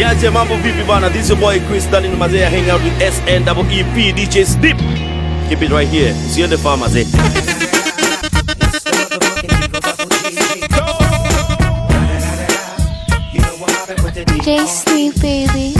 Niaje mambo vipi bana? This is your boy Chris Darling Mazee hang out with SNEEP DJ Sneep. Keep it right here. See you the farm Mazee. DJ Sleep, baby.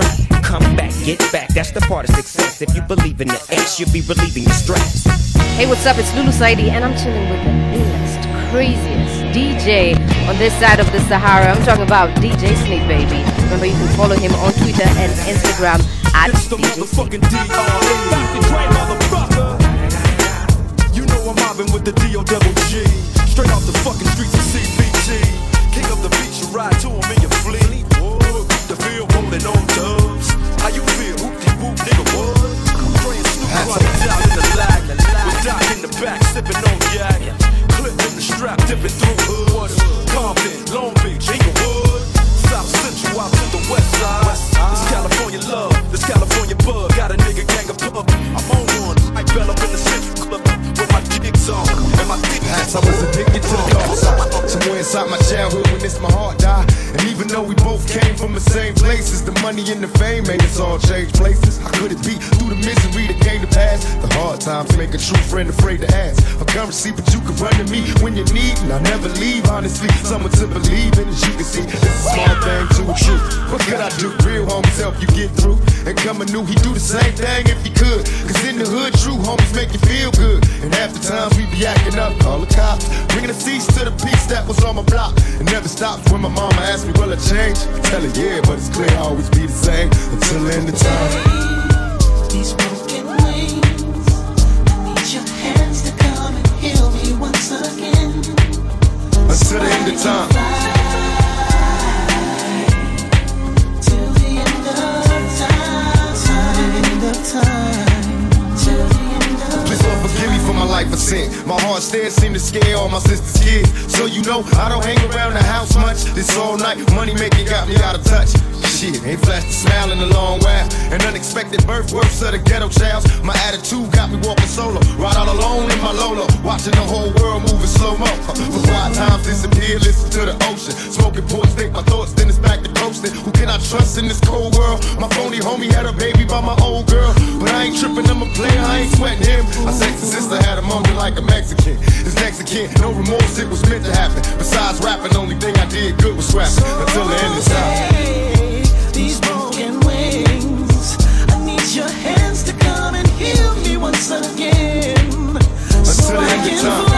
Come back, get back, that's the part of success. If you believe in the X, you'll be relieving your stress. Hey, what's up? It's Lulu Saidi, and I'm chilling with the newest, craziest DJ on this side of the Sahara. I'm talking about DJ Snake Baby. Remember, you can follow him on Twitter and Instagram at DJ Snake. You know I'm mobbing with the D.O. Straight off the fucking streets of CPT. King of the beach, you ride to him sipping on yak. Clip in the strap, dipping through hoods. Compton, Long Beach, Inglewood. South Central out to the west side. This California love, this California bug. Got a nigga gang of pub. I'm on one. I fell up in the Central Club with my dicks on. I was addicted to the dark side. Somewhere inside my childhood when this my heart died. And even though we both came from the same places, the money and the fame made us all change places. How could it be through the misery that came to pass? The hard times make a true friend afraid to ask for currency, but you can run to me when you need, and I never leave. Honestly, someone to believe in, as you can see, it's a small thing to a truth. What could I do? Real homies help you get through. And coming new, he do the same thing if he could. Cause in the hood, true homies make you feel good. And half the times we be acting up, call the cops. Bringing the cease to the peace that was on my block. It never stops when my mama asks me, will I change? I tell her, yeah, but it's clear I'll always be the same until the end of time. These broken wings. I need your hands to come and heal me once again. Until the end of time. Till My heart still seem to scare all my sister's kids. So you know, I don't hang around the house much. This all night money making got me out of touch. Shit, ain't flashed a smile in a long while. An unexpected birth, works of the ghetto childs. My attitude got me walking solo. Ride all alone in my Lolo. Watching the whole world moving slow mo. For quiet times disappear, listen to the ocean. Smoking ports, think my thoughts, then it's back to coasting. Who can I trust in this cold world? My phony homie had a baby by my old girl. But I ain't tripping, I'm a player, I ain't sweating him. My sexy sister had a moment like a Mexican. This Mexican, no remorse, it was meant to happen. Besides rapping, only thing I did good was rapping. Until the end of time. These broken wings. I need your hands to come and heal me once again. So Until the I end of can time.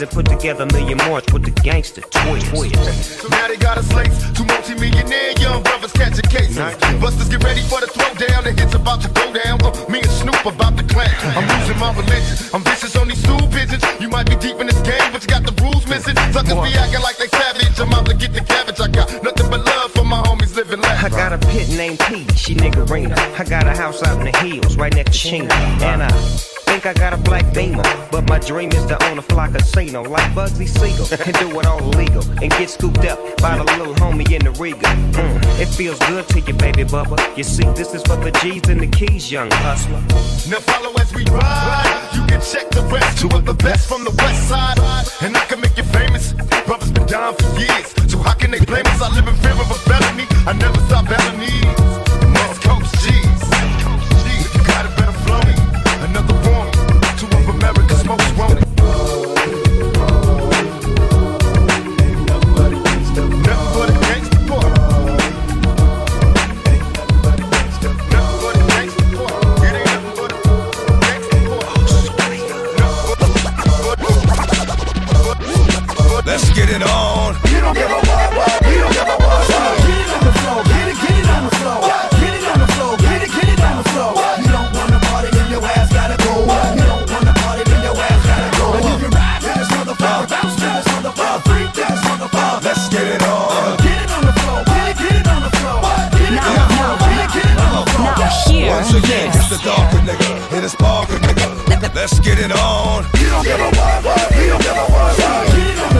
and put together a million more with the gangster my casino like Bugsy Siegel and do it all legal and get scooped up by the little homie in the Regal. Mm, it feels good to you, baby bubba. You see, this is for the G's and the keys, young hustler. Now follow as we ride. You can check the rest. Two of the best from the west side. And I can make you famous. Brothers been down for years. So how can they blame us? I live in fear of a felony. I never stop felonies. Most Coast G's. It's darker nigga, hit a sparker nigga. Let's get it on. You don't give a what, he don't give a what, he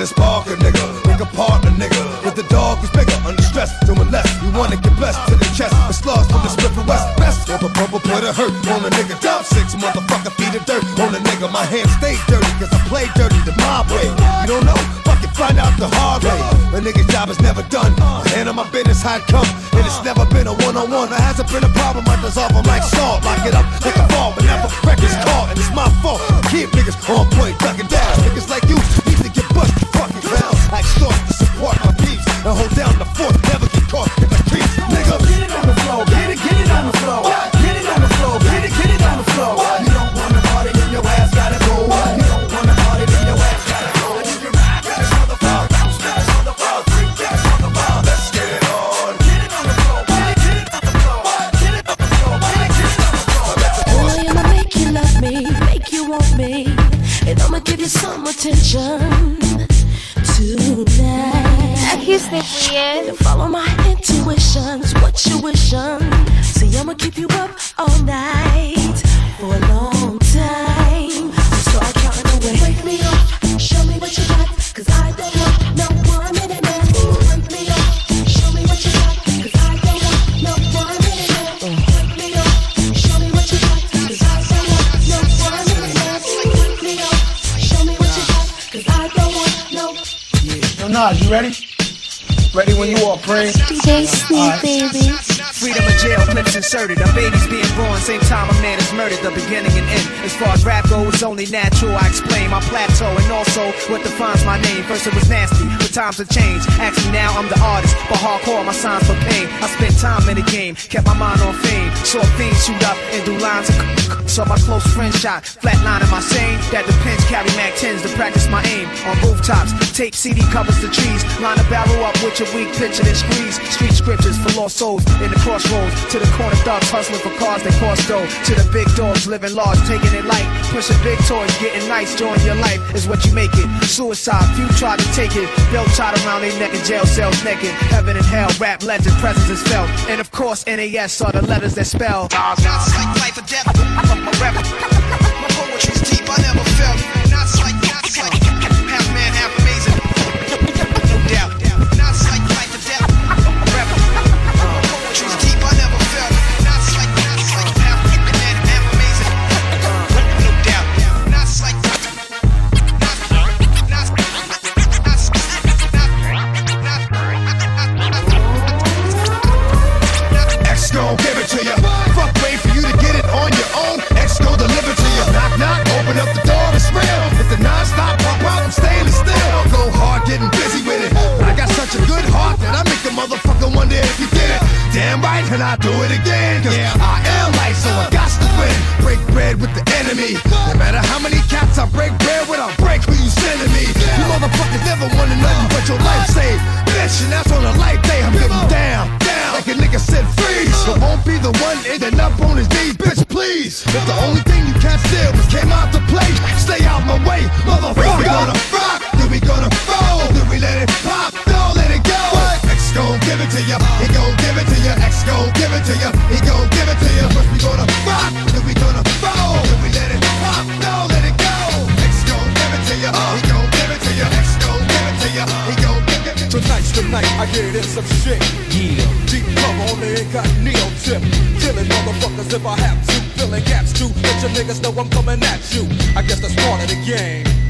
Get a spark, a nigga. Pick apart a nigga. With the dog who's bigger, under stress, doing less. You wanna get blessed to the chest. The slugs from the strip of West. Best with a purple put a hurt on a nigga. Drop six motherfucker feet of dirt on a nigga. My hands stay dirty, cause I play dirty the mob way. You don't know? Fucking find out the hard way. A nigga's job is never done. A hand on my business, how it come. And it's never been a one on one. There hasn't been a problem. I dissolve them like salt. Lock it up, take a fall. But never records caught, and it's my fault. Keep niggas on point. It's only natural I explain my plateau and also what defines my name. First it was nasty, but times have changed. Actually now I'm the artist, but hardcore my signs for pain. I spent time in the game, kept my mind on fame. Saw things shoot up and do lines of Saw my close friend shot, flatline in my sane. That depends, carry Mac 10s to practice my aim. On rooftops, tape CD covers the trees. Line a barrel up with your weak picture, then squeeze. Street scriptures for lost souls in the crossroads. To the corner thugs hustling for cars that cost dough. To the big dogs living large, taking it light. Pushing big toys, getting nice, join your life is what you make it. Suicide, few try to take it. Belt tied around their neck in jail cells naked. Heaven and hell, rap legend, presence is felt. And of course, NAS are the letters that spell. I'm. My poetry's deep, I never And I do it again. Cause yeah. I am light, so I got to win. Break bread with the enemy. No matter how many cats I break bread with, I'll break who you sending me. You motherfuckers never wanted nothing but your life saved. Bitch, and that's on a light day, I'm getting down, down. Like a nigga said freeze. So won't be the one ending up on his knees, bitch, please. If the only thing you can't steal was came out to play, stay out my way, motherfucker. We gonna rock, then we gonna roll, it to ya, he gon' give it to ya. X gon' give it to ya, he gon' give it to ya. First we gonna rock, then we gonna roll, then we let it pop, don't let it go. X gon' give it to ya, he gon' give it to ya. X gon' give it to ya, he gon' give it to ya. Tonight's the night I get in some shit. Yeah. Deep cover on the incognito tip. Killing motherfuckers if I have to. Filling gaps too. Let your niggas know I'm coming at you. I guess that's part of the game.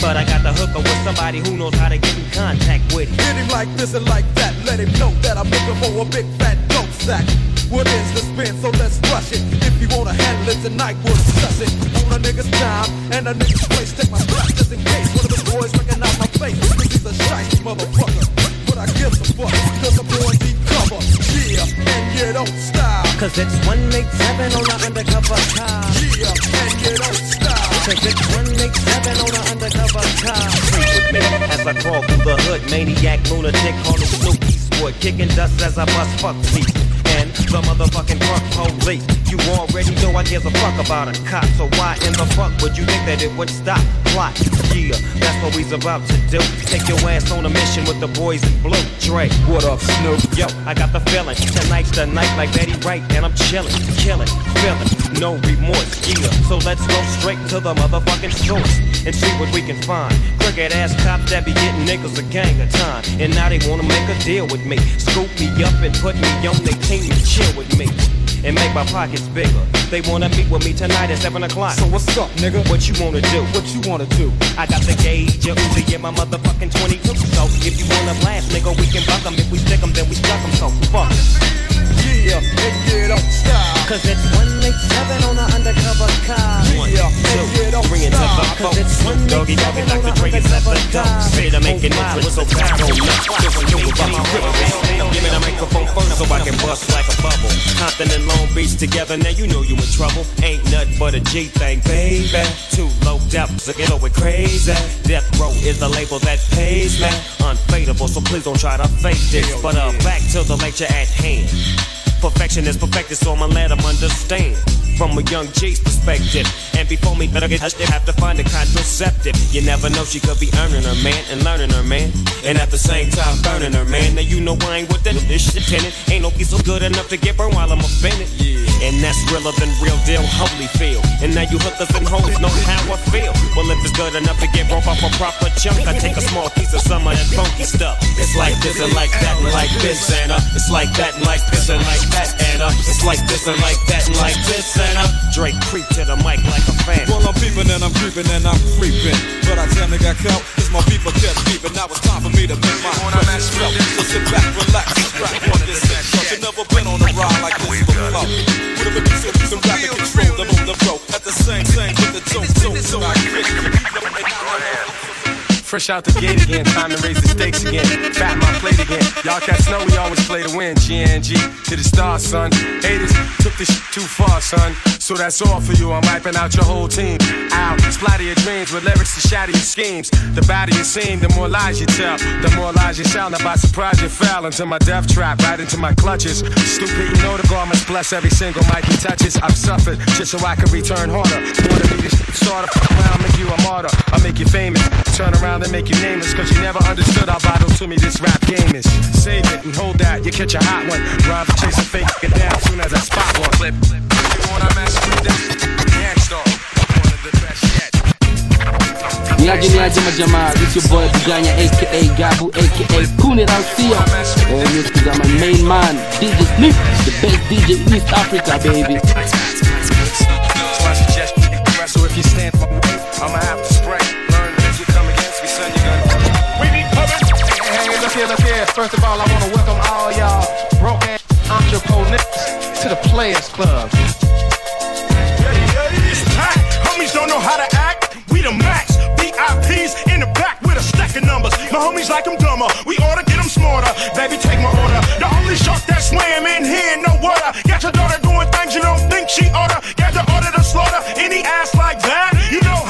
But I got the hooker with somebody who knows how to get in contact with him. Hit him like this and like that. Let him know that I'm looking for a big fat dope sack. What is the spin? So let's rush it. If you wanna handle it tonight, we'll discuss it. On a nigga's time and a nigga's place. Take my strap just in case one of the boys recognize my face. Cause he's a shiesty motherfucker. But I give a fuck. Cause I'm going deep cover. Yeah, and you don't style. Cause it's 187 on the undercover car. Yeah, and you don't style. Cause it's 187 on the undercover car. Sleep with me as I crawl through the hood. Maniac, lunatic, calling Snoop Eastwood. Kicking dust as I bust fuck feet. And the motherfucking drunk police. You already know I give a fuck about a cop. So why in the fuck would you think that it would stop? Plot. Yeah, that's what we's about to do. Take your ass on a mission with the boys in blue. Dre, what up, Snoop? Yo, I got the feeling. Tonight's the night like Betty Wright, and I'm chilling, killing, feeling, no remorse. Yeah, so let's go straight to the motherfucking source and see what we can find. Crooked ass cops that be getting niggas a gang of time, and now they wanna make a deal with me. Scoop me up and put me on their team and chill with me. And make my pockets bigger. They wanna meet with me tonight at 7 o'clock. So what's up, nigga? What you wanna do? What you wanna do? I got the gauge, a Uzi in my motherfucking 22. So if you wanna blast, nigga, we can buck 'em. If we stick 'em, then we stuck 'em. So fuck. Yeah, and you don't style. Cause it's 187 on the undercover car. One, Yeah, two, and you don't bring it to the Cause it's Doggy doggy like the Dre is at the dump. Say to make an entrance so bad on me. Cause I know about my rhythm. Give me the microphone first so I can bust like a bubble. Compton and Long Beach together, now you know you in trouble. Ain't nothing but a G thing, baby. Too low depth, so get over crazy. Death Row is the label that pays me. Unfadable, so please don't try to fake this. But uh, back to the lecture at hand. Perfection is perfected, so I'ma let them understand. From a young G's perspective. And before me, better get touched, have to find a contraceptive. You never know, she could be earning her man and learning her man. And at the same time, burning her man. Now you know I ain't with that this shit tenant. Ain't no piece so good enough to get burned while I'm offended. And that's realer than real deal Holyfield. And now you hookers and hoes know how I feel. Well, if it's good enough to get rope off a proper chunk, I take a small piece of some of that funky stuff. It's like this and like that and like this and uh, it's like that and like this and like that and uh, it's like this and like that and like this and uh, Dre creep to the mic like a fan. Well, I'm peeping and I'm creeping and I'm creeping. But I damn near got caught cause my people kept peeping. Now it's time for me to make my presence felt. So sit back, relax, and strap on this set. Cause you never been on a ride like this before. With a producer who's in rapid control, them on the road. At the same time with the dope, dope, so I Fresh out the gate again, time to raise the stakes again. Fat my plate again. Y'all cats know we always play to win. GNG to the stars, son. Haters took this too far, son. So that's all for you. I'm wiping out your whole team. Out, splatter your dreams with lyrics to shatter your schemes. The badder you seem, the more lies you tell. The more lies you shout. Now by surprise you fell into my death trap, right into my clutches. Stupid, you know the garments bless every single mic he touches. I've suffered just so I can return harder. Wanna be the of around, make you a martyr. I make you famous. Turn around and make you nameless. Cause you never understood how vital to me this rap game is. Save it and hold that, you catch a hot one. Rhyme for chasing fake, get down soon as I spot one. Flip, flip. You wanna mess with this? Gang Starr, one of the best yet. Niaje niaje majamaa, this your boy Buganya aka Gabu aka Kune Ransio And you to my main man, DJ Sneep, the best DJ in East Africa baby So I suggest you take the. So if you stand for me, I'ma have here. First of all, I want to welcome all y'all broke ass entrepreneurs to the Players Club. It's packed. Homies don't know how to act. We the max. VIPs in the back with a stack of numbers. My homies like them dumber. We oughta get them smarter. Baby, take my order. The only shark that swam in here, no water. Got your daughter doing things you don't think she oughta. Got the order to slaughter any ass like that. You know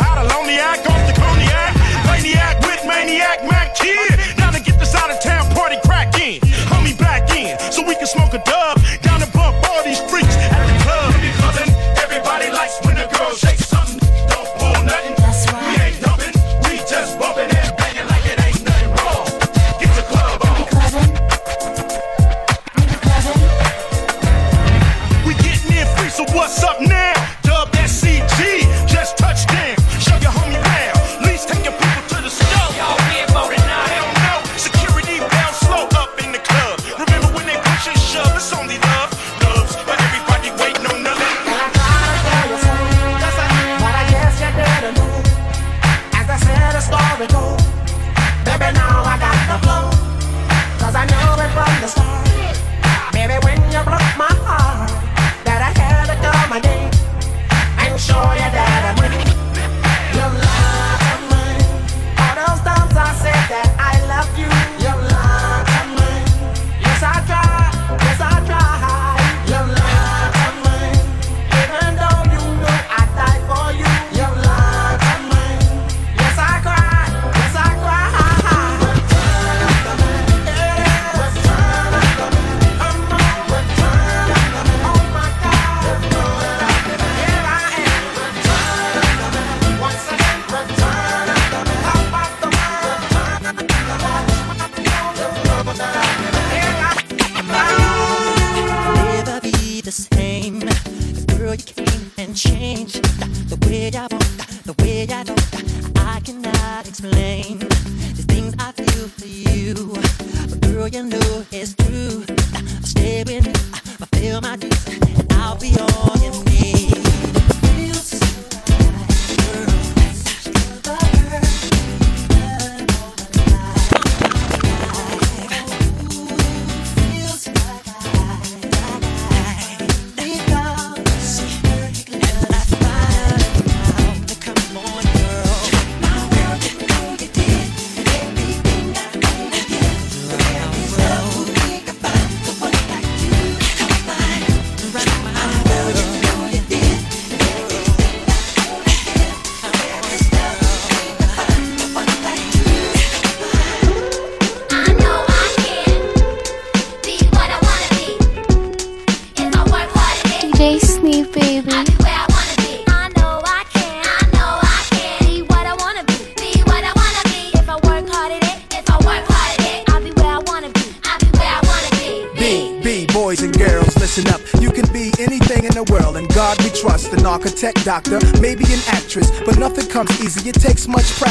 doctor, maybe an actress, but nothing comes easy. It takes much practice.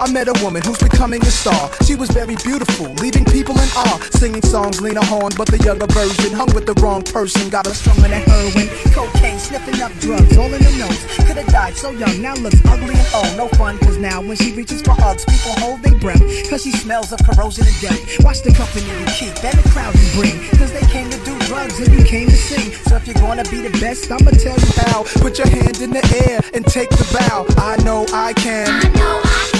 I met a woman who's becoming a star. She was very beautiful, leaving people in awe. Singing songs, Lena Horne, but the younger version hung with the wrong person. Got her strung on that heroin, cocaine, sniffing up drugs, all in the nose. Could've died so young, now looks ugly and old. No fun, cause now when she reaches for hugs, people hold their breath. Cause she smells of corrosion and death. Watch the company you keep and the crowd you bring. Cause they came to do drugs and you came to sing. So if you're gonna be the best, I'ma tell you how. Put your hand in the air and take the bow. I know I can.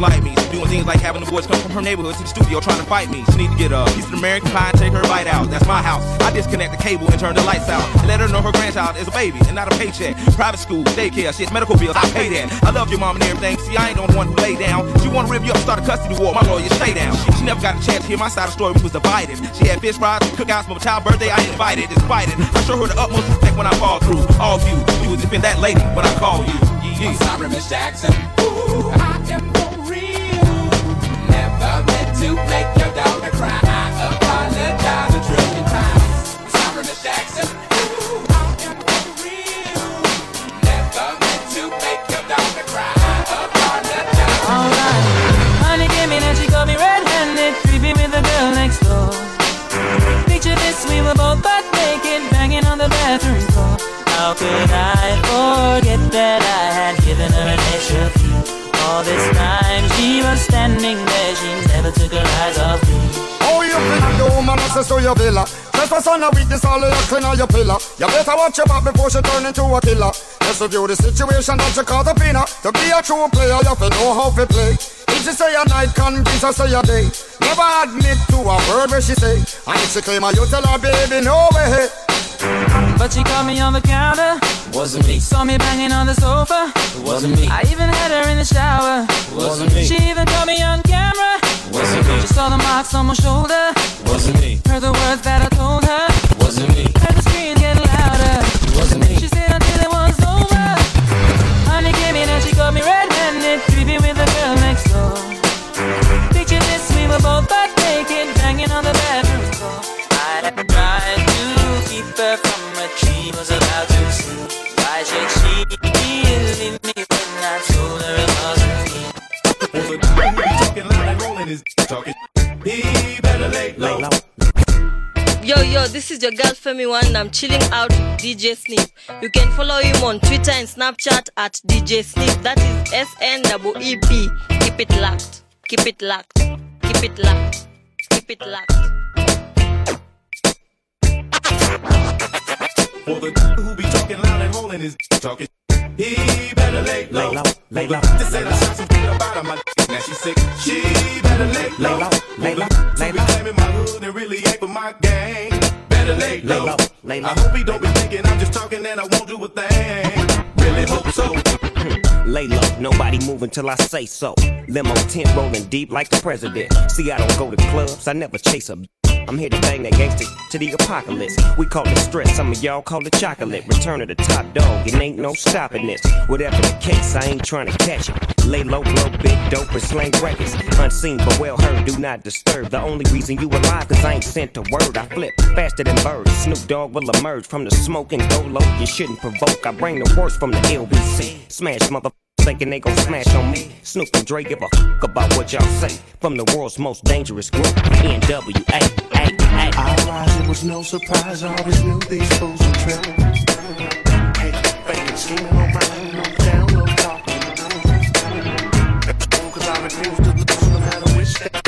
don't like me. She doing things like having the boys come from her neighborhood to the studio trying to fight me. She need to get a piece of American pie and take her bite out. That's my house. I disconnect the cable and turn the lights out. And let her know her grandchild is a baby and not a paycheck. Private school, daycare, shit, medical bills, I pay that. I love your mom and everything. See, I ain't the one who lay down. She wanna rip you up, start a custody war. My lawyer, stay down. She never got a chance to hear my side of the story. We was divided. She had fish fries, cookouts for my child birthday. I invited, despite it. I show her the utmost respect when I fall through. All of you, you would defend that lady when I call you. Yeah, I'm sorry, Miss Jackson. Ooh, I never took her eyes off me. Oh, you finna do, man, access to your villa. Trespass on a weakness, all of your clean on your pillar. You better watch your back before she turn into a killer. Just review the situation that you call the pinner. To be a true player, you have to know how to play. If she say a night, convince her say a day. Never admit to a word where she say. And if she claim her, you tell her, baby, no way. But she caught me on the counter. Wasn't me. Saw me banging on the sofa. Wasn't me. I even had her in the shower. Wasn't me. She even caught me on camera. Wasn't me. She saw the marks on my shoulder. Wasn't me. Heard the words that I told her. Wasn't me. Heard loud is talking. He better lay low. Yo, yo, this is your girl Femi One, and I'm chilling out with DJ Sneep. You can follow him on Twitter and Snapchat at DJ Sneep. That is S N E E P. Keep it locked. Keep it locked. Keep it locked. Keep it locked. For the who be talking loud and rolling is talking. He better lay low. Lay low. This ain't a shot some shit about my now she sick. She better lay low. Lay low. Lay low. claiming my hood and really ain't for my gang. Better lay low. Lay low. I hope he don't be thinking I'm just talking and I won't do a thing. Really hope so. Lay low, nobody move until I say so. Limo tent rolling deep like the president. See, I don't go to clubs, I never chase a. I'm here to bang that gangster to the apocalypse. We call it stress, some of y'all call it chocolate. Return of the top dog, it ain't no stopping this. Whatever the case, I ain't trying to catch it. Lay low, blow big dope and slang records. Unseen but well heard, do not disturb. The only reason you alive, cause I ain't sent a word. I flip faster than birds. Snoop Dogg will emerge from the smoke and go low. You shouldn't provoke. I bring the worst from the LBC. Smash mother thinking they gon' smash on me. Snoop and Dre give a fuck about what y'all say. From the world's most dangerous group, NWA. I rise, it was no surprise. I always knew these fools would trip. Hey, faking, scheming on my own, no down, no talking. Cause I refuse to lose no matter which step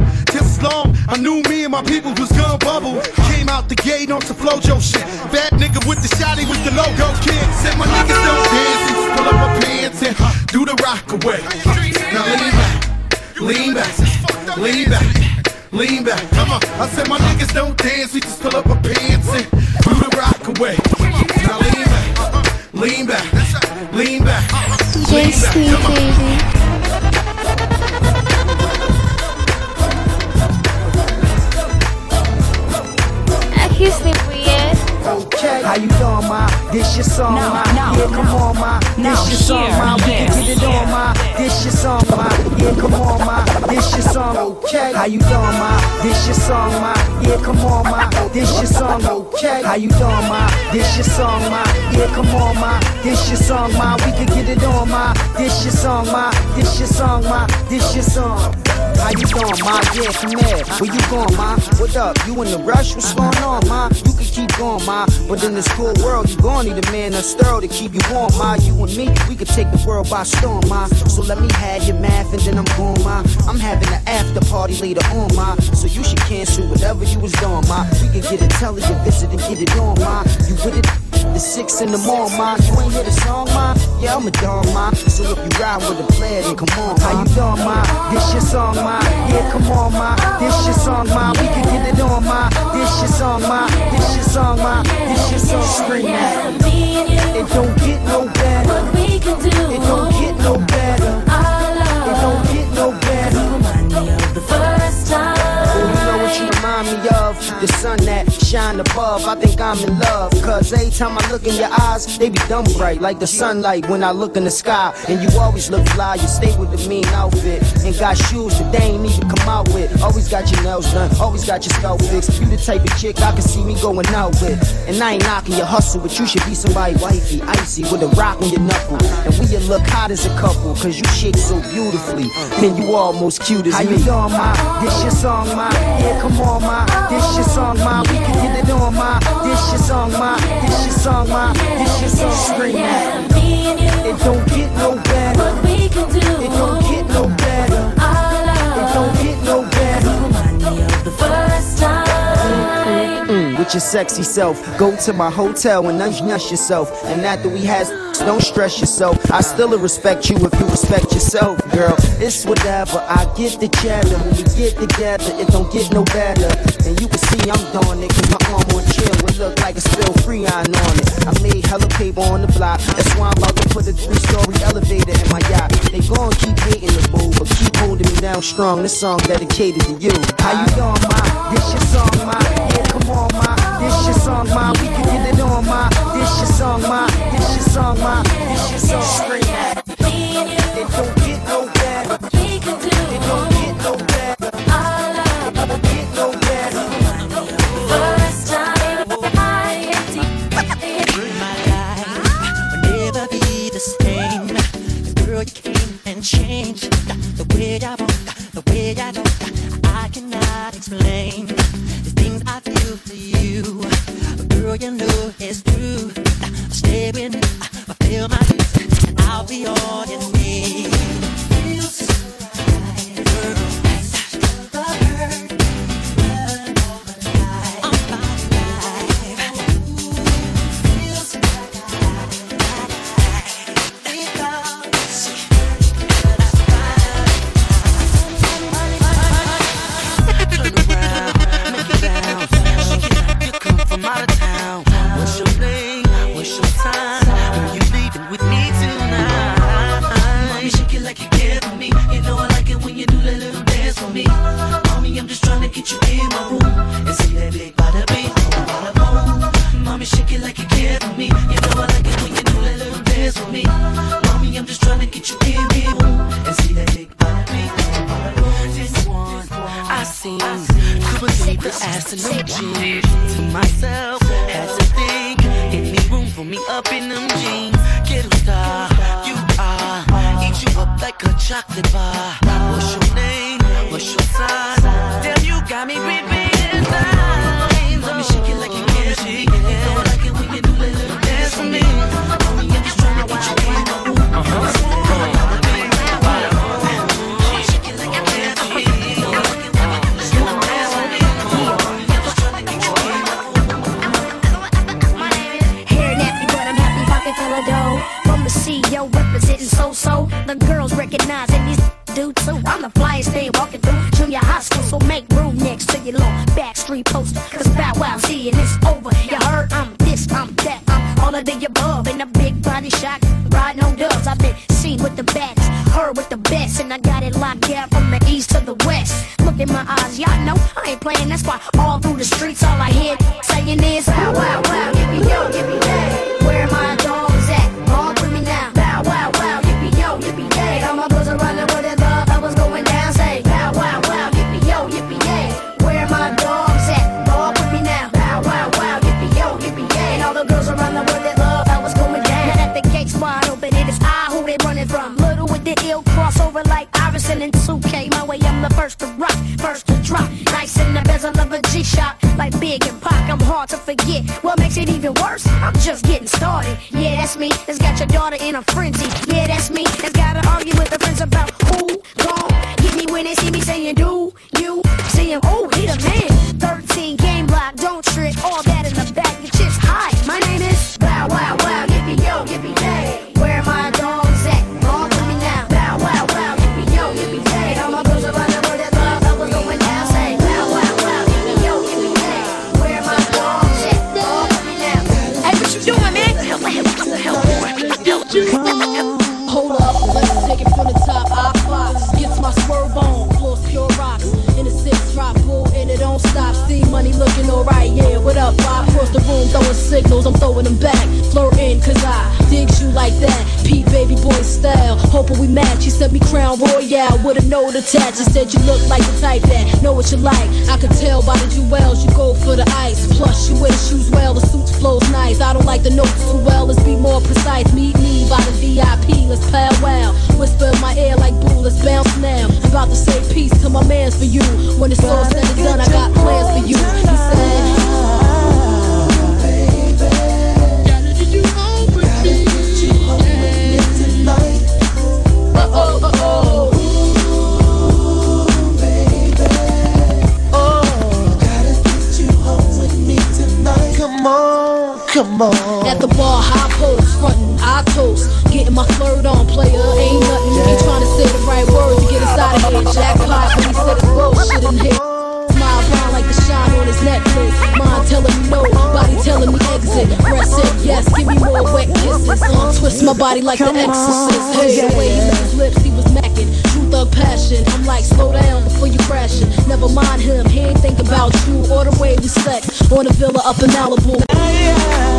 Just long, I knew me and my people was gonna bubble. Came out the gate on some flojo shit. Bad nigga with the shotty with the logo kid. Said my niggas don't dance, pull up my pants and do the rock away. Now lean back, lean back, lean back. Lean back, come on. I said my niggas don't dance, we just pull up our pants and do the rock away. Now lean back, lean back, lean back. DJ Sneak, baby. How you doing, ma? This your song, Now, ma. now, yeah, come on, ma. This your song, here, ma. We can get it on, ma. This your song, ma. Yeah, come on, ma. This your song, okay. How you doing, ma? This your song, ma. Yeah, come on, ma. This your song, okay. How you doing, ma? This your song, ma. Yeah, come on, ma. This your song, ma. We can get it on, ma. This your song, ma. This your song, ma. This your song. How you doing, ma? Yeah, come here. Where you going, ma? What up? You in the rush? What's going on, ma? You can keep going, ma. But in this cool world, you gon' need a man that's thorough to keep you warm, ma. You and me, we could take the world by storm, ma. So let me have your math and then I'm going, ma. I'm having an after party later on, ma. So you should cancel whatever you was doing, ma. We can get your visit and get it on, ma. You with it? The six in the morning, ma. You ain't hear the song, ma? Yeah, I'm a dog, ma. So if you ride with a player, then come on, ma. How you doing, ma? This your song, ma. Yeah, come on, ma. This your song, ma. We can get it on, ma. This your song, ma. This your song, ma. This your song, scream at It don't get no better. What we can do. It don't get no better. It don't get no better. You remind me of? The sun that shine above. I think I'm in love. Cause every time I look in your eyes, they be dumb bright like the sunlight when I look in the sky. And you always look fly. You stay with the mean outfit. And got shoes that they ain't even come out with. Always got your nails done. Always got your scalp fixed. You the type of chick I can see me going out with. And I ain't knocking your hustle, but you should be somebody wifey, icy, with a rock on your knuckle. And we look hot as a couple, cause you shake so beautifully. And you almost cute as How me. you doing, ma? This your song, ma. Yeah, come on, ma. This your song, ma. We can get it on, ma. This your song, ma. This your song, ma. This your song, scream It don't get no better. What we can do. Your sexy self, go to my hotel and undress yourself. And after we has, don't stress yourself. I still respect you if you respect yourself, girl. It's whatever. I get the cheddar. When we get together, it don't get no better. And you can see I'm doing it, cause my arm on chill. It look like a spill free on it. I made hella paper on the block. That's why I'm about to put a three story elevator in my yacht. They gon' keep hating the boo, but keep holding me down strong. This song dedicated to you. How you doing, ma? This your song, ma. Yeah, come on, ma. This your song, ma. We can get it on, ma. This your song, ma. This your song, ma. This your song. Scream It don't you know it's true. Stay with I'll be all you need. Like the type that know what you like. I could tell by the jewels, you go for the ice. Plus, you wear the shoes well, the suit flows nice. I don't like the notes too well, let's be more precise. Meet me by the VIP, let's powwow. Whisper in my ear like boo, let's bounce now. I'm about to say peace to my mans for you. When it's all said and done, I got plans for you. He said. Uh-oh, uh-oh. Come come. At the bar, high post, frontin', I toast. Getting my flirt on, player. Ain't nothing. Ain't trying to say the right words to get us out of here. Jackpot, when he said it's bullshit in here. Smile brown like the shine on his necklace. Mind telling me no, body telling me exit. Breast it, yes, give me more wet kisses. Uh, twist my body like the exorcist. Hey, the way he licked his lips, he was macking. True thug passion. I'm like, slow down before you crashing. Never mind him, he ain't think about you or the way we sex on a villa up in Malibu. Baby,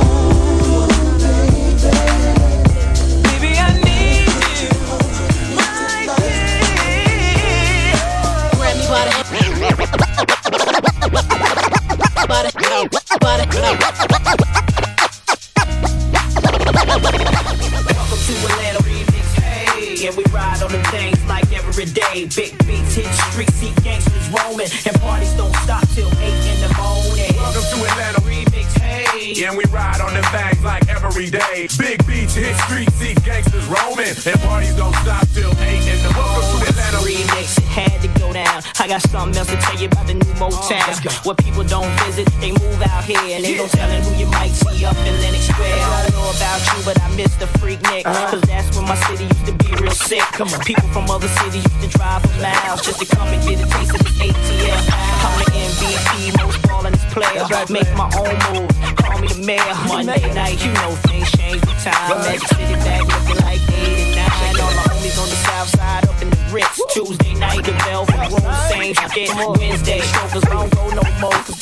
Big beats hit streets, see gangsters roaming, and parties don't stop till eight in the morning. Welcome to Atlanta Remix. Hey, we ride on like every day. Big beats hit streets, see gangsters roaming, and parties don't stop till eight in the morning. Welcome to Atlanta Remix had to go down. I got something else to tell you about the new Motown. Where people don't visit, they move out here, and they no telling who you might see up in Lenox Square. I don't know about you, but I miss the Freaknik, uh-huh. cause that's when my city used to be real sick. Come on, people from other cities used to drive for miles just to come and get a taste of this ATL. I'm the MVP, most ballin' this player. Make my own move, call me the mayor. Monday night, you know things change with time. Magic City back looking like 89.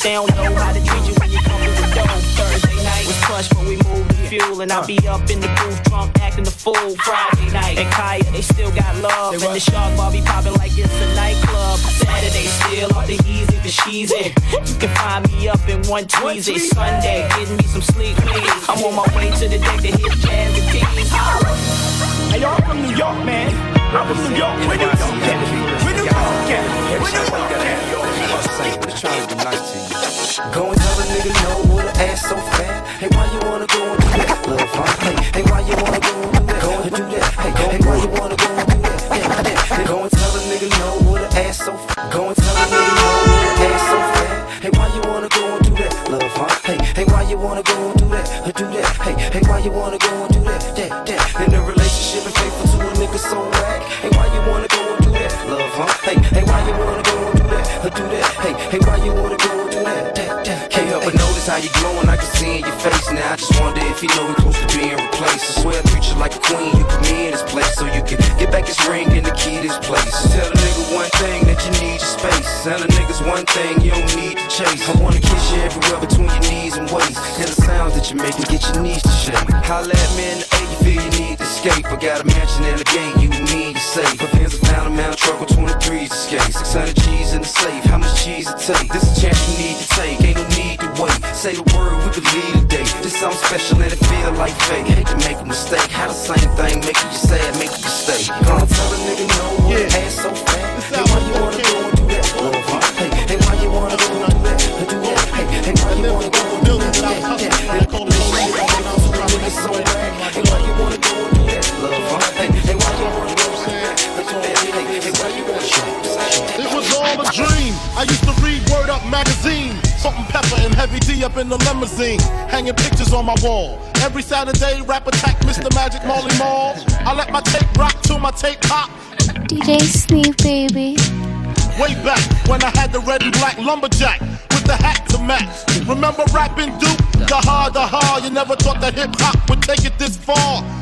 They don't know how to treat you when you come to the door. Thursday night was plush, but we moved to fuel, and I be up in the booth drunk, acting the fool. Friday night and Kaya, they still got love, and the shark bar be popping like it's a nightclub. Saturday still off the easy, the she's in. You can find me up in one tweezy. Sunday, getting me some sleep, please. I'm on my way to the deck to hit jazz and teens. Hey, y'all from New York, man. I'm from New York. Where New York Go and tell a nigga no with an ass so fat. Hey, why you wanna go and do that? Love, huh? Hey, hey, why you wanna go and do that? Go and do that. Hey, hey, why you wanna go and do that? Go and tell a nigga no with an ass so fat. Go and tell a nigga no with an ass so fat. Hey, why you wanna go and do that? Love, huh? Hey, hey, why you wanna go and do that? Uh, do that. Hey, hey, why you wanna go and you glowing. I can see in your face now. I just wonder if you know we close to being replaced. I swear I treat you like a queen. You put me in this place so you can get back this ring and the key to this place. Tell a nigga one thing that you need your space. Tell a niggas one thing you don't need to chase. I wanna kiss you everywhere between your knees and waist. Hear the sounds that you make and get your knees to shake. Holla at me in the A, you feel you need to escape. I got a mansion in the gate, you need to save. My fans are found a mountain truck with 23s to skate. 600 G's in the safe, how much cheese it take? This a chance you need to take, Say the word, we could lead a day. This something special and it feel like fate. Hate to make a mistake, how the same thing make you sad, heavy D up in the limousine. Hanging pictures on my wall. Every Saturday, rap attack Mr. Magic Marley Marl. I let my tape rock till my tape pop. DJ Sneep, baby. Way back when I had the red and black lumberjack with the hat to match. Remember rapping Duke? The hard, the hard. You never thought that hip hop would take it this far.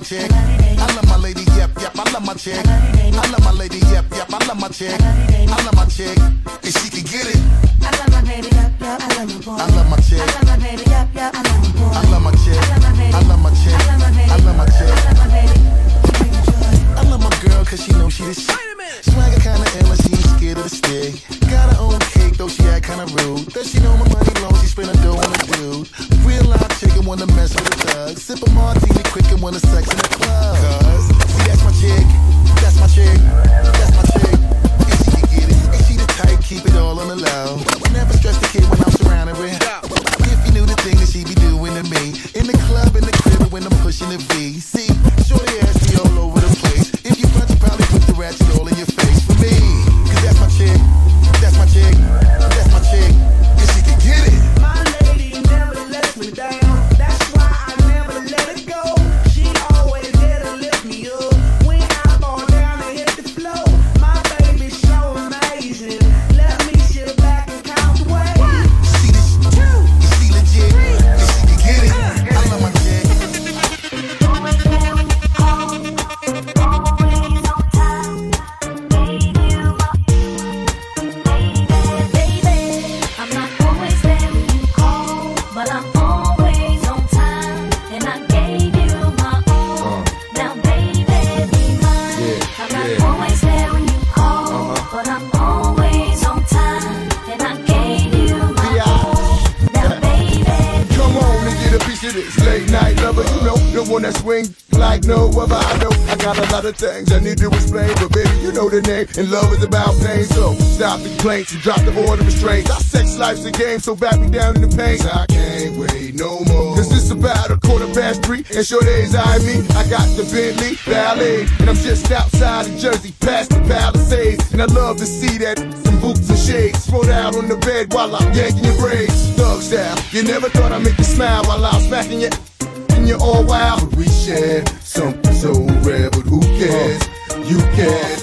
My chick. I love my lady, yep, yep. I love my chick. I love my lady, yep, yep. I love my chick. I love my chick. And she can get it. I love my baby, yep, yep. I love my boy. I love my chick. I love my baby, yep, yep. I love my boy. I love my chick. I love my chick. I love my chick. I love my girl cause she knows she the shit. Swagger kinda ill and she ain't scared of the stick. Got her own cake though she act kinda rude. Does she know my money long? She spend a dough on a dude. Real life chicken wanna mess with a thug. Sip a martini quick and wanna sex in the club. Cause see that's my chick. That's my chick. That's my chick. And she can get it. And she the type keep it all on the low. Never stress the kid when I'm surrounded with. If you knew the thing that she be doing to me. In the club, in the crib, when I'm pushing the V. See, shorty ass be all over the place. Probably And love is about pain, so stop the complaints and drop the order restraints. Our sex life's a game, so back me down in the pain. I can't wait no more. Cause it's about a quarter past three, and sure days I me. I got the Bentley Ballet, and I'm just outside of Jersey, past the Palisades. And I love to see that some boots and shades thrown out on the bed while I'm yanking your braids. Thug style, you never thought I'd make you smile while I'm smacking you. And you're all wild, but we share something so rare, but who cares? You care,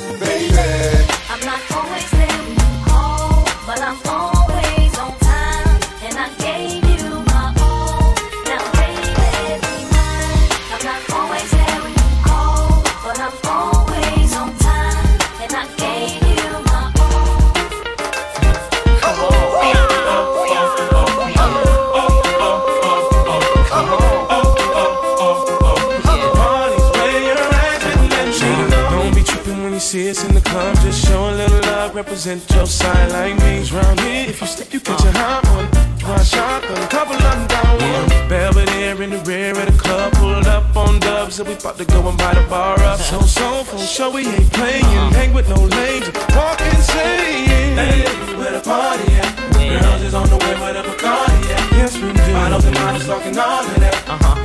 your side like me. round here, if you slip, you catch a hot one. One shotgun, couple of them down one. Belvedere in the rear of the club, pulled up on dubs, and we about to go and buy the bar up. So, so, for sure we ain't playing. Hang with no lames, walk insane. Hey, where the party at? Girls is on the way with a Bacardi at. Yes, we do. Bottles and models talking all of that. Uh-huh.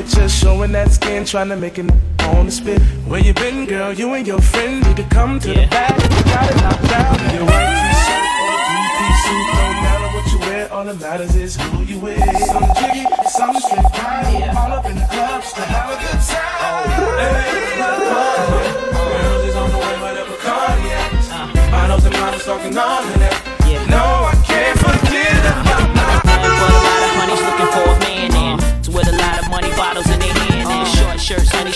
Best just showing that skin, trying to make it on the spit. Where you been, girl? You and your friend need to come to the back. You got it locked down. Your white t-shirt or three-piece suit, no matter what you wear, all that matters is who you with. Some jiggy, some straight pride. All up in the club just to have a good time. Hey, the party at? Girls is on the way with a Bacardi at. Bottles and models talking all of that.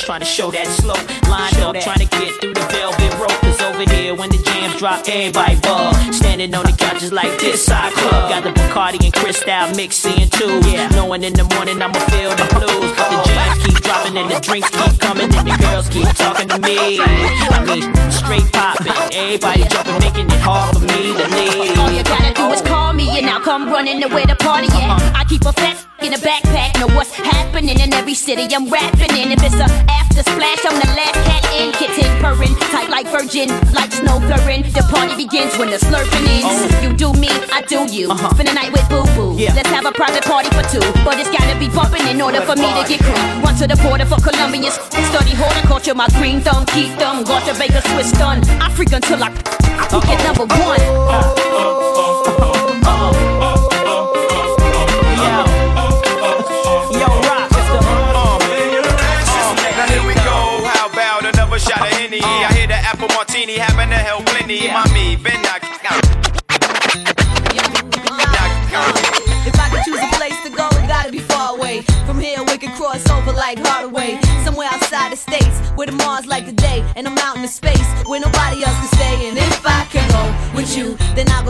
Trying to show that slow. Lined up, trying to get through the velvet rope. Cause over here, when the jams drop, everybody bug. Standing on the couches like this side club. Got the Bacardi and Cristal mixing too. Yeah. Knowing in the morning I'ma feel the blues. But the jams keep dropping and the drinks keep coming. And the girls keep talking to me. I mean, straight popping. Everybody jumping, making it hard for me to leave. All you gotta do is call me and I'll come running to where the party at. I keep a fat in a backpack, know what's happening in every city I'm rapping in. If it's a after splash, I'm the last cat in. Kitten purring, tight like virgin, like snow blurring. The party begins when the slurping ends. Oh. You do me, I do you. Uh-huh. Spend the night with boo boo. Let's have a private party for two, but it's gotta be bumping in order for me to get cool. One to the border for Colombians. Study horticulture, my green thumb, keep them. Got to Baker Swiss done. I freak until I, I get number one. Now here we go. How about another shot of Henny? Uh. I hear the apple martini having to help plenty. Mommy, been knock If I could choose a place to go, it gotta be far away. From here, we can cross over like Hardaway. Somewhere outside the states, where the Mars like the day, and I'm out in the space where nobody else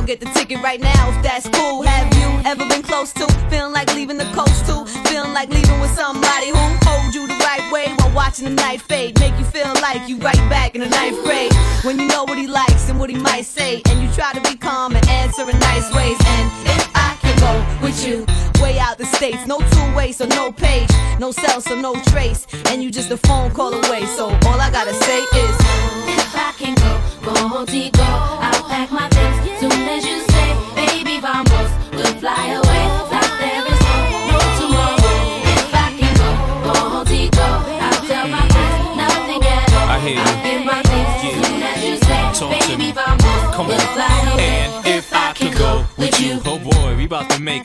get the ticket right now. If that's cool, have you ever been close to feeling like leaving the coast too? Feeling like leaving with somebody who hold you the right way while watching the night fade, make you feel like you right back in the ninth grade. When you know what he likes and what he might say, and you try to be calm and answer in nice ways. And if I can go with you, way out the states, no two ways, so no page, no cell, so no trace, and you just a phone call away. So all I gotta say is, If I can go, go, go, I'll pack my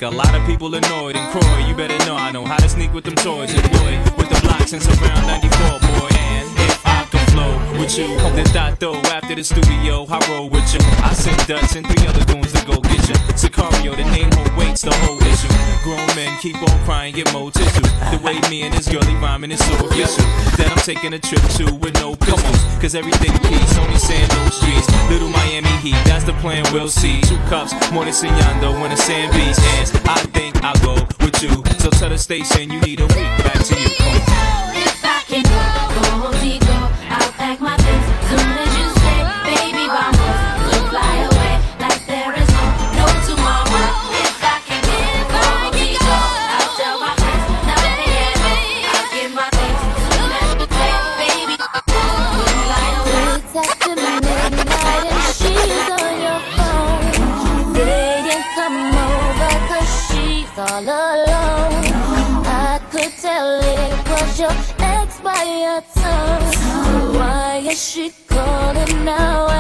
a lot of people annoyed. And Croy, you better know I know how to sneak with them toys. And boy, with the blocks and surround 94, boy. With you, then dot though after the studio, I roll with you. I send Dutch and three other goons to go get you. Sicario, the name whole way beats the whole issue. Grown men keep on crying, get more tissue. The way me and this girlie rhyming is so official that I'm taking a trip to with no pistols. Cause everything peace, only sand, no streets. Little Miami Heat, that's the plan, we'll see. Two cups, more than Signando when the sand beats ends. I think I'll go with you. So tell the station you need a week. Back to you. Come on. If I can go, your ex by your tongue. Why is she calling now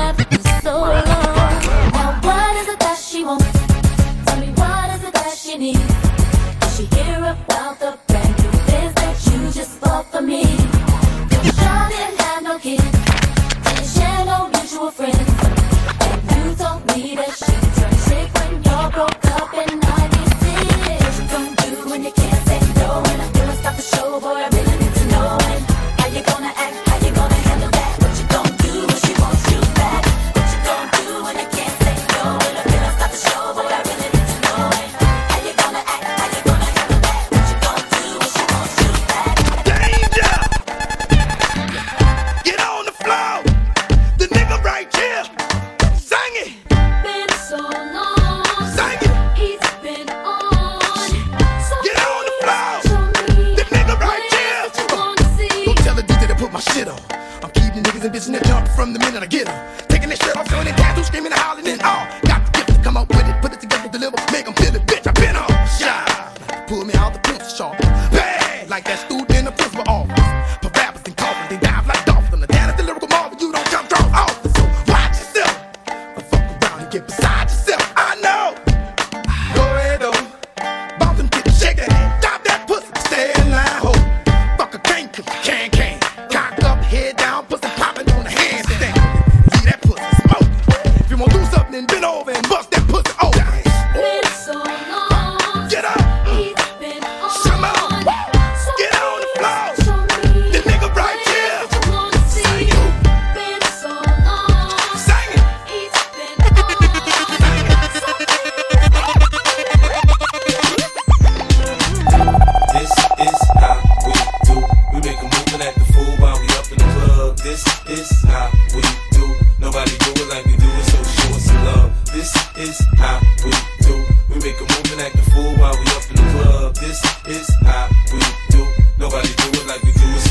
we do. We make a move and act the fool while we up in the club. This is how we do. Nobody do it like we do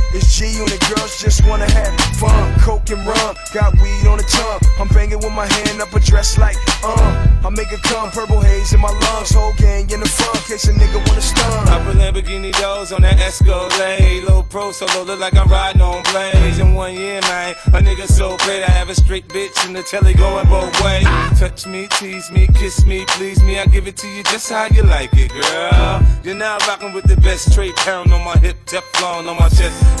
It's G unit girls just wanna have fun. Coke and rum, got weed on the tongue. I'm banging with my hand up a dress like, uh. I make it come, purple haze in my lungs. Whole gang in the front, case a nigga wanna stun. I put Lamborghini doors on that Escalade. Low pro solo, look like I'm riding on blades. In one year, man, a nigga so great. I have a straight bitch in the telly going both ways. Touch me, tease me, kiss me, please me. I give it to you just how you like it, girl. You're now rocking with the best straight pound on my hip, Teflon on my chest.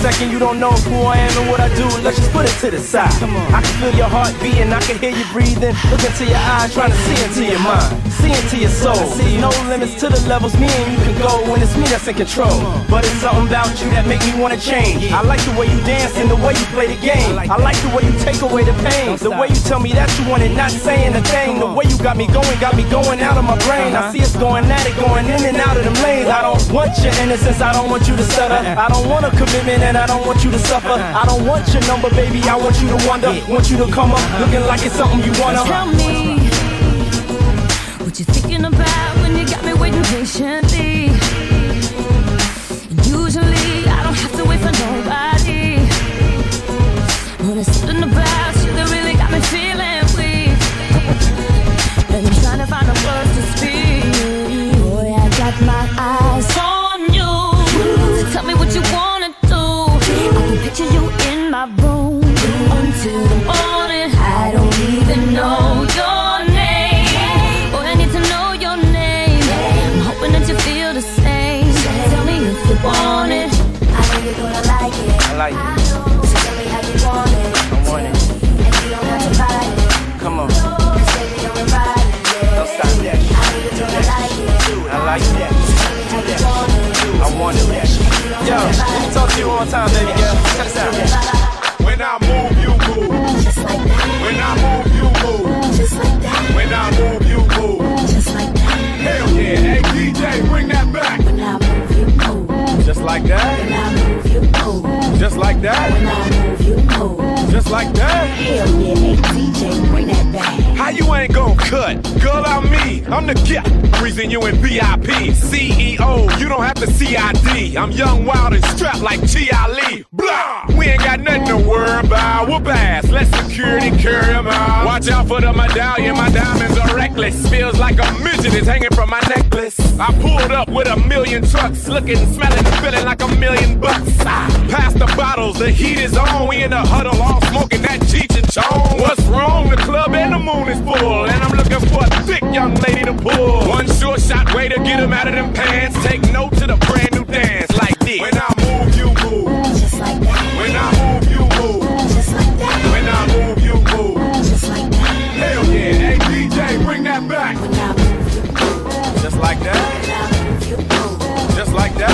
second you don't know who I am and what I do. Let's just put it to the side. I can feel your heart beating, I can hear you breathing. Look into your eyes, trying to see into your mind, see into your soul. No limits to the levels me and you can go when it's me that's in control. But it's something about you that make me wanna change. I like the way you dance and the way you play the game. I like the way you take away the pain. The way you tell me that you want it, not saying a thing. The way you got me going, got me going out of my brain. I see us going at it, going in and out of them lanes. I don't want your innocence, I don't want you to stutter. I don't want a commitment and I don't want you to suffer. I don't want your number, baby, I want you to wonder. Want you to come up looking like it's something you wanna. Tell me you thinking about when you got me waiting patiently. Usually I don't have to wait for nobody. But there's something about you that really got me feeling weak. And I'm trying to find the words to speak. Boy, I got my eyes on let me talk you one more time, baby girl. Check this out. When I move, you move. Just like that. When I move, you move. Just like that. When I move, you move. Just like that. Hell yeah. Hey, DJ, bring that back. When I move, you move. Just like that. When I move, you move. Just like that. When I move, you move. Just like that. Hell yeah, hey DJ, bring that back. How you ain't gon' cut? Girl, I'm me. I'm the guy. Reason you in VIP. CEO, you don't have to CID. I'm young, wild, and strapped like G.I. Lee. Blah! We ain't got nothing to worry about. Whoop ass. Let security carry 'em out. Watch out for the medallion. My diamonds are reckless. Feels like a midget is hanging from my necklace. I pulled up with a million trucks. Looking, smelling, feeling like a million bucks. Ah, Pass the bottles. The heat is on. We in the huddle all smoking that Cheech and Chong. What's wrong? The club and the moon is full. And I'm looking for a thick young lady to pull. One short shot way to get 'em out of them pants. Take note to the brand new dance like this. When I move, you move. Just like that. When I move, you move. Just like that. When I move, you move. Just like that. Hell yeah. Hey, DJ, bring that back. When I move, you move. Just like that. When I move, you move. Just like that.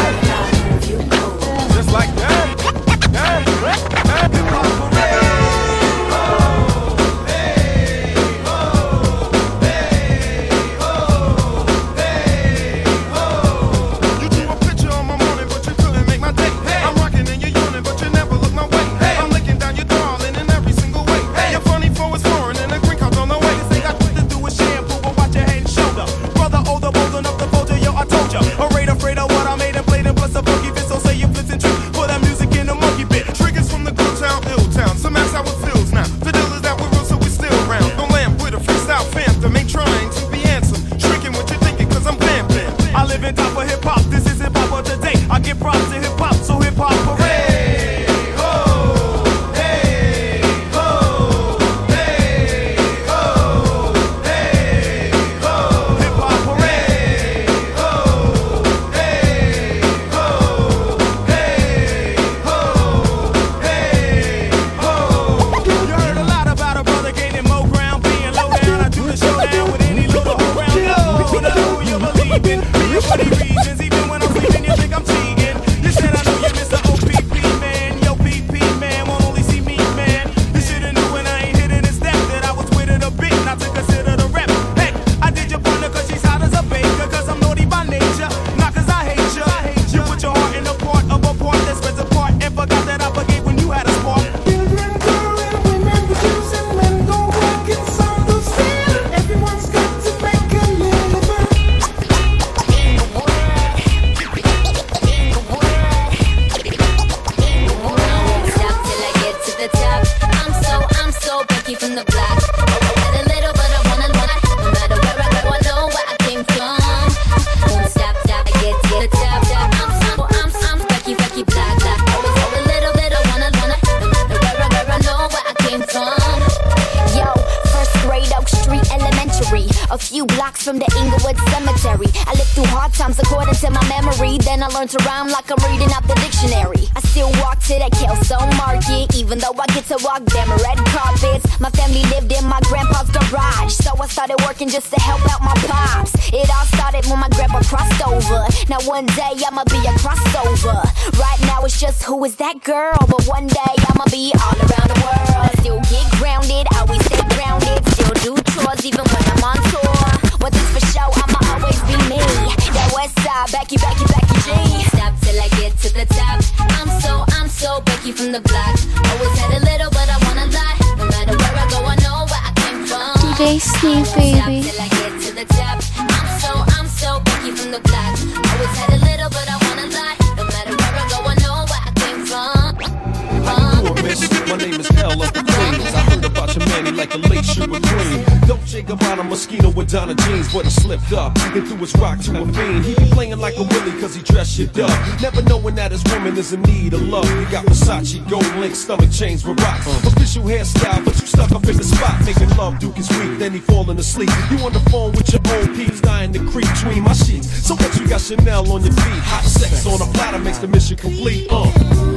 Versace, gold link, stomach chains with rocks. Official hairstyle, but you stuck up in the spot. Making love, Duke is weak, then he falling asleep. You on the phone with your old peeps, dying to creep between my sheets. So what you got Chanel on your feet? Hot sex on a platter makes the mission complete. Uh.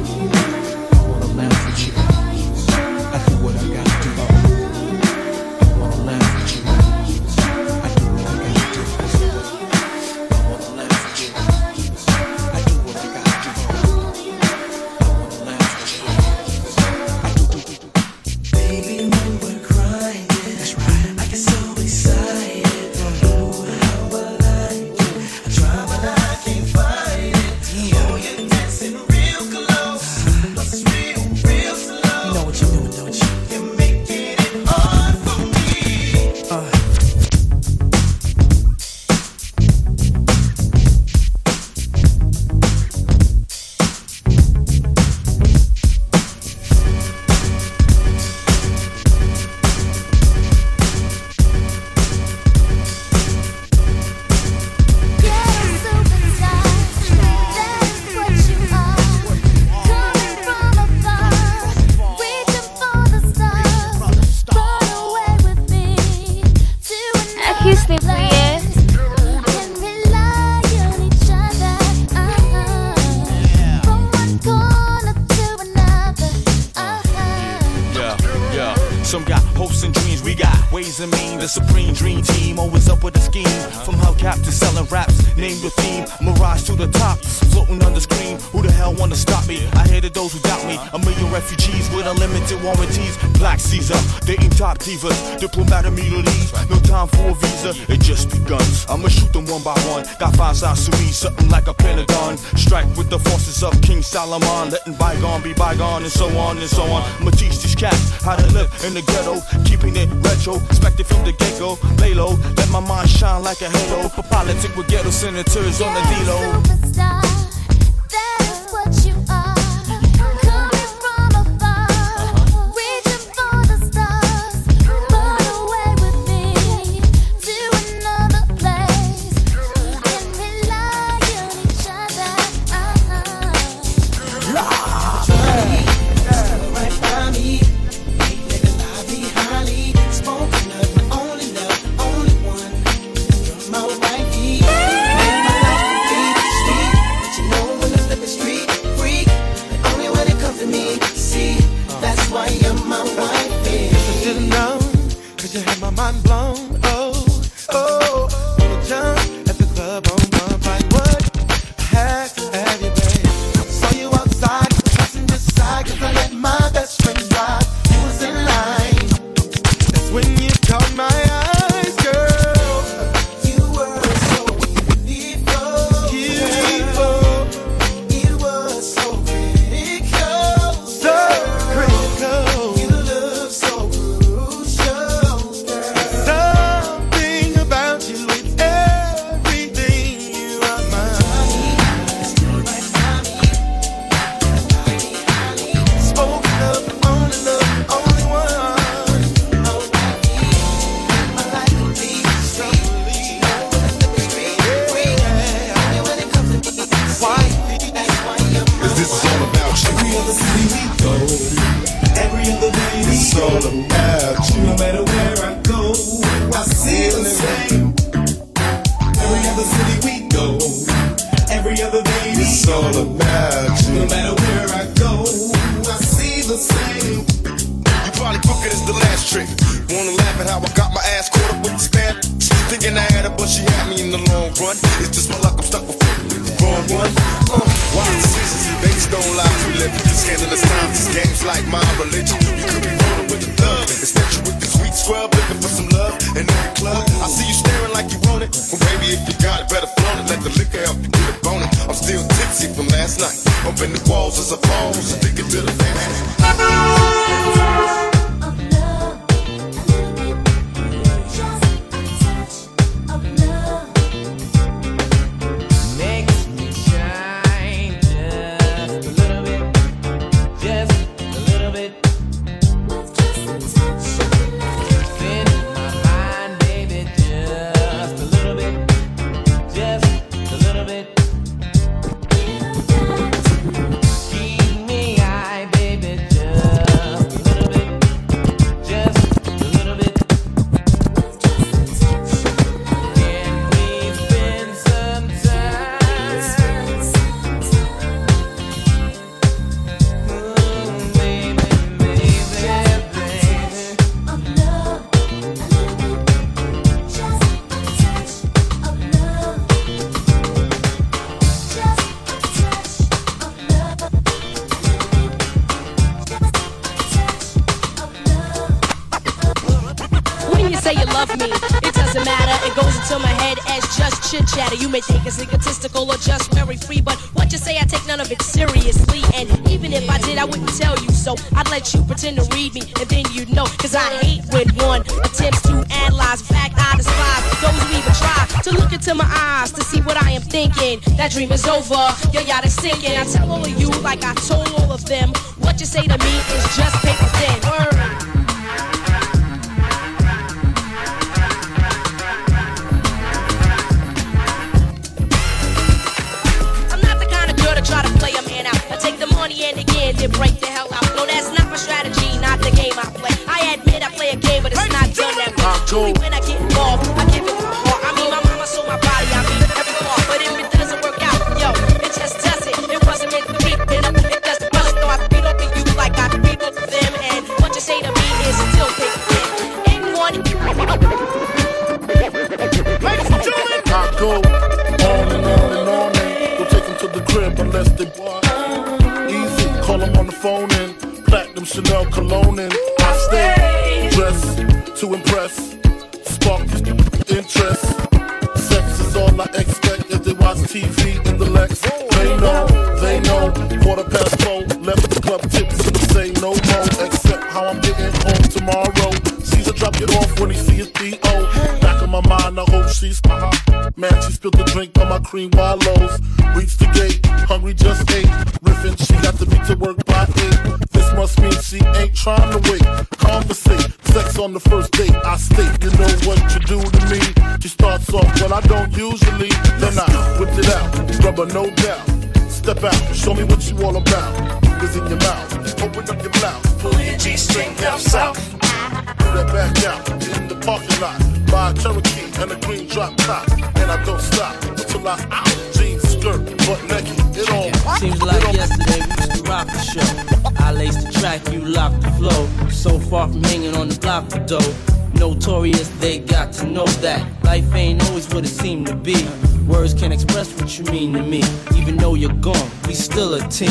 in the ghetto. Still from last night. Open the walls as I fall, so stick it to the fan. Read me, and then you'd know. Cause I hate when one attempts to analyze. Fact, I despise those who even try to look into my eyes to see what I am thinking. That dream is over, your yacht is sinking. I tell all of you, like I told all of them, what you say to me is just paper thin. Want. Easy, call 'em on the phone and platinum Chanel cologne and I stay dressed to impress, spark interest. Sex is all I expect if they watch TV in the Lex. They know, they know. Quarter past four, left the club tips and say no more. Except how I'm getting home tomorrow. Caesar drop it off when he see his D.O. Back in my mind, I hope she's uh Man, she spilled the drink on my cream wallows. Reached the gate, hungry just ate. Riffin', she got to be to work by eight. This must mean she ain't trying to wait. Conversate, sex on the first date. I state, you know what you do to me. She starts off, well, I don't usually. Then I whip it out, rubber no doubt. Step out, show me what you all about. Is in your mouth, open up your blouse. Pull your G-string down south. Pull that back out parking lot. Buy a Cherokee and a green drop top. And I don't stop until I out. Jeans, skirt, butt naked, it all. Seems like yesterday we used to rock the show. I laced the track, you locked the flow. So far from hanging on the block for dough. Notorious, they got to know that life ain't always what it seemed to be. Words can't express what you mean to me. Even though you're gone, we still a team.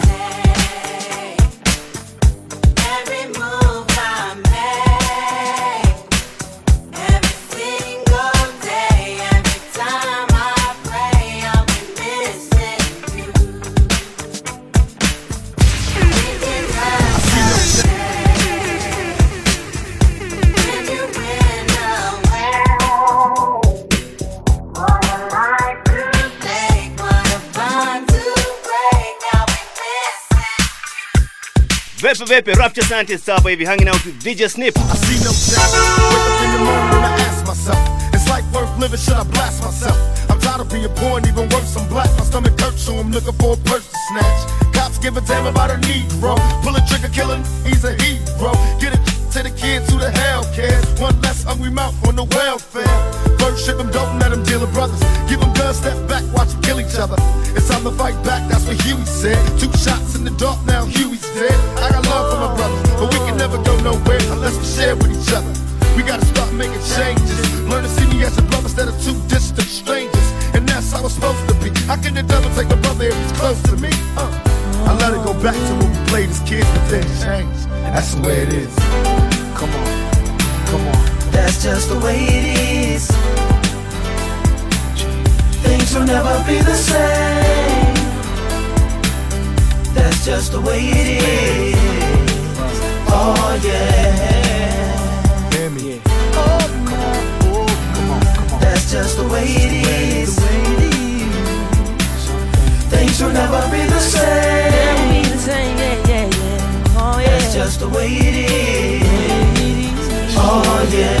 Vipi vipi, Rapture Scientist hapa hivi hanging out with DJ Sneep. I see no doubt. Wake up in the morning I ask myself, is life worth living? Should I blast myself? I'm tired of being poor and even worse, I'm black. My stomach hurts, so I'm looking for a purse to snatch. Cops give a damn about a Negro. Pull a trigger, killing, he's a hero. Get it to the kids who the hell cares. we mount on the welfare. First ship them, don't let deal with brothers. Give them guns, step back, watch them kill each other. It's time to fight back, that's what Huey said. Two shots in the dark, now Huey's dead. I got love for my brothers, but we can never go nowhere unless we share with each other. We gotta start making changes. Learn to see me as a brother instead of two distant strangers. And that's how it's supposed to be. How can the devil take a brother if he's close to me? Uh, I let it go back to when we played as kids, but then changed. That's the way it is. Come on. That's just the way it is. Things will never be the same. That's just the way it is. Oh yeah. Hear me. Oh come on, come on. That's just the way it is. Things will never be the same. That's just the way it is. Oh yeah.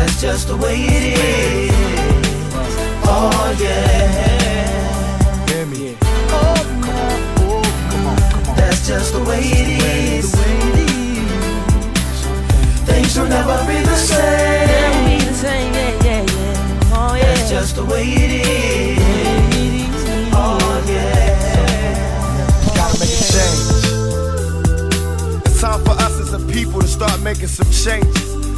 That's just the way it is. Oh yeah. Hear me. Oh no, oh come on. That's just the way it is. Things will never be the same. Yeah, yeah. Oh yeah. That's just the way it is. Oh yeah. Gotta make a change. It's time for us as a people to start making some changes.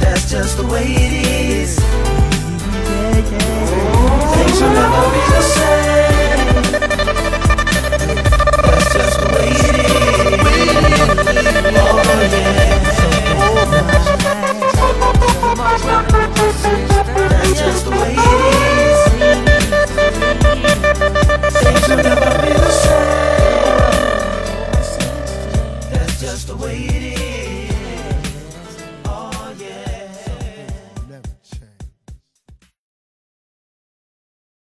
That's just the way it is. Things will never be the same. That's just the way it is. Oh yeah. That's just the way it is.